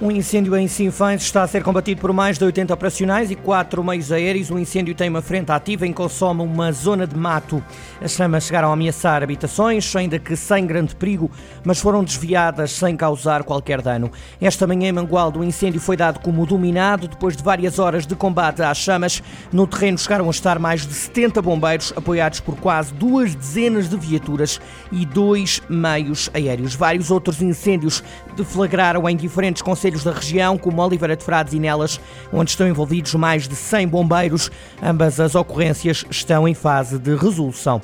Um incêndio em Sinfãs está a ser combatido por mais de 80 operacionais e quatro meios aéreos. O incêndio tem uma frente ativa e consome uma zona de mato. As chamas chegaram a ameaçar habitações, ainda que sem grande perigo, mas foram desviadas sem causar qualquer dano. Esta manhã em Mangualdo, o incêndio foi dado como dominado depois de várias horas de combate às chamas. No terreno chegaram a estar mais de 70 bombeiros, apoiados por quase duas dezenas de viaturas e dois meios aéreos. Vários outros incêndios deflagraram em diferentes conselhos conselhos da região, como Oliveira de Frades e Nelas, onde estão envolvidos mais de 100 bombeiros. Ambas as ocorrências estão em fase de resolução.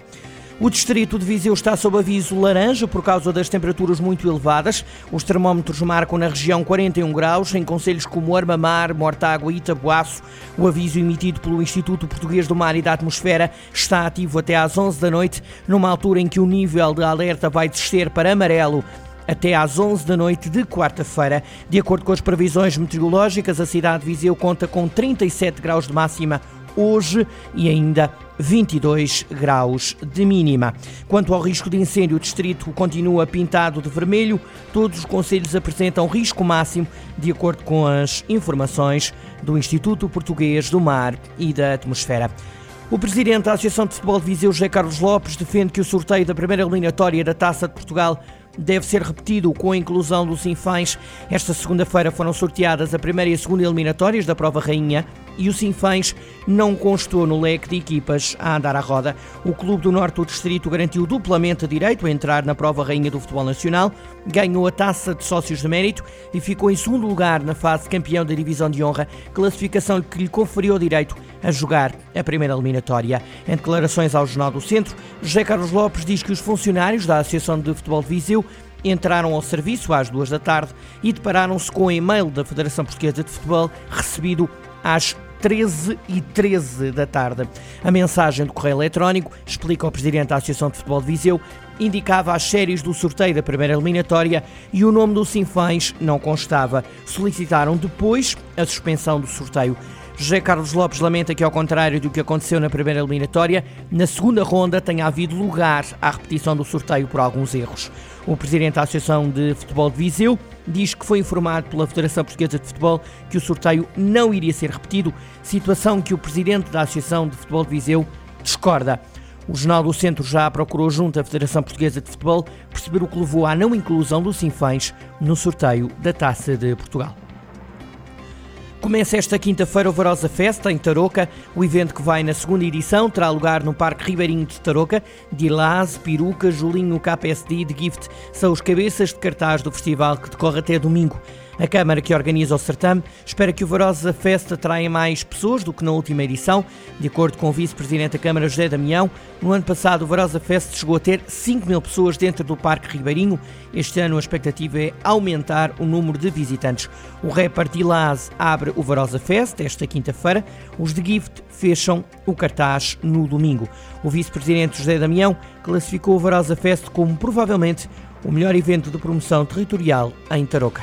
O distrito de Viseu está sob aviso laranja por causa das temperaturas muito elevadas. Os termómetros marcam na região 41 graus, em conselhos como Armamar, Mortágua e Itabuaço. O aviso emitido pelo Instituto Português do Mar e da Atmosfera está ativo até às 11 da noite, numa altura em que o nível de alerta vai descer para amarelo até às 11 da noite de quarta-feira. De acordo com as previsões meteorológicas, a cidade de Viseu conta com 37 graus de máxima hoje e ainda 22 graus de mínima. Quanto ao risco de incêndio, o distrito continua pintado de vermelho. Todos os conselhos apresentam risco máximo, de acordo com as informações do Instituto Português do Mar e da Atmosfera. O presidente da Associação de Futebol de Viseu, José Carlos Lopes, defende que o sorteio da primeira eliminatória da Taça de Portugal deve ser repetido com a inclusão dos Sinfãs. Esta segunda-feira foram sorteadas a primeira e a segunda eliminatórias da prova rainha e o Sinfãs não constou no leque de equipas a andar à roda. O Clube do Norte do Distrito garantiu duplamente direito a entrar na prova rainha do futebol nacional, ganhou a taça de sócios de mérito e ficou em segundo lugar na fase campeão da divisão de honra, classificação que lhe conferiu o direito a jogar a primeira eliminatória. Em declarações ao Jornal do Centro, José Carlos Lopes diz que os funcionários da Associação de Futebol de Viseu entraram ao serviço às duas da tarde e depararam-se com o e-mail da Federação Portuguesa de Futebol recebido às 13 e 13 da tarde. A mensagem do correio eletrónico, explica o presidente da Associação de Futebol de Viseu, indicava as séries do sorteio da primeira eliminatória e o nome do Sinfãs não constava. Solicitaram depois a suspensão do sorteio. José Carlos Lopes lamenta que, ao contrário do que aconteceu na primeira eliminatória, na segunda ronda tenha havido lugar à repetição do sorteio por alguns erros. O presidente da Associação de Futebol de Viseu diz que foi informado pela Federação Portuguesa de Futebol que o sorteio não iria ser repetido, situação que o presidente da Associação de Futebol de Viseu discorda. O Jornal do Centro já procurou junto à Federação Portuguesa de Futebol perceber o que levou à não inclusão dos Sinfãs no sorteio da Taça de Portugal. Começa esta quinta-feira o Varosa Festa em Tarouca. O evento que vai na segunda edição terá lugar no Parque Ribeirinho de Tarouca. Dilaz, Peruca, Julinho, KPSD e The Gift são os cabeças de cartaz do festival que decorre até domingo. A Câmara que organiza o certame espera que o Varosa Festa atraia mais pessoas do que na última edição. De acordo com o vice-presidente da Câmara, José Damião, no ano passado o Varosa Fest chegou a ter 5 mil pessoas dentro do Parque Ribeirinho. Este ano a expectativa é aumentar o número de visitantes. O rapper Dilaz abre o Varosa Fest esta quinta-feira. Os de Gift fecham o cartaz no domingo. O vice-presidente José Damião classificou o Varosa Fest como provavelmente o melhor evento de promoção territorial em Tarouca.